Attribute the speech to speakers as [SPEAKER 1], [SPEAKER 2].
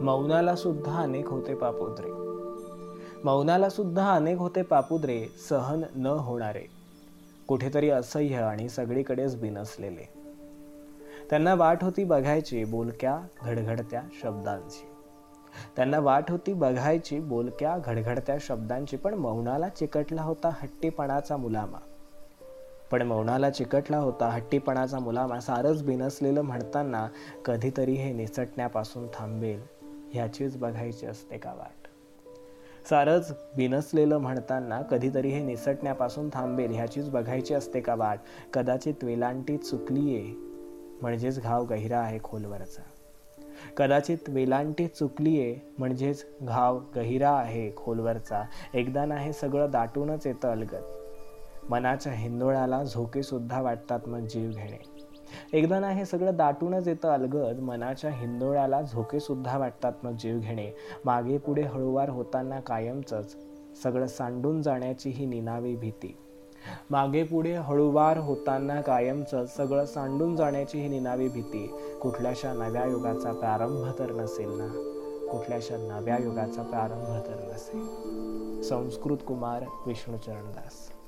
[SPEAKER 1] मौनाला सुद्धा अनेक होते पापुद्रे. मौनाला सुद्धा अनेक होते पापुद्रे सहन न होणारे. कुठेतरी असह्य आणि सगळीकडेच बिनसलेले. त्यांना वाट होती बघायची बोलक्या घडघडत्या शब्दांची. त्यांना वाट होती बघायची बोलक्या घडघडत्या शब्दांची पण मौनाला चिकटला होता हट्टीपणाचा मुलामा. पण मौनाला चिकटला होता हट्टीपणाचा मुलामा सारंच बिनसलेलं म्हणताना कधीतरी हे निसटण्यापासून थांबेल ह्याचीच बघायची असते का वाट? सारंच बिनसलेलं म्हणताना कधीतरी हे निसटण्यापासून थांबेल ह्याचीच बघायची असते का वाट? कदाचित वेलांटी चुकलीये म्हणजेच घाव गहिरा आहे खोलवरचा. कदाचित वेलांटी चुकलीये म्हणजेच घाव गहिरा आहे खोलवरचा. एकदा ना हे सगळं दाटूनच येतं अलगत मनाच्या हिंदोळ्याला झोकेसुद्धा वाटतात मग जीव घेणे. एकदा ना हे सगळं दाटूनच येतं अलगद. मनाच्या हिंदोळ्याला झोकेसुद्धा वाटतात मग जीव घेणे. मागे पुढे हळूवार होताना कायमचंच सगळं सांडून जाण्याची ही निनावी भीती. मागे पुढे हळूवार होताना कायमचं सगळं सांडून जाण्याची ही निनावी भीती. कुठल्याशा नव्या युगाचा प्रारंभ तर नसेल ना? कुठल्याशा नव्या युगाचा प्रारंभ तर नसेल? संस्कृत कुमार विष्णुचरणदास.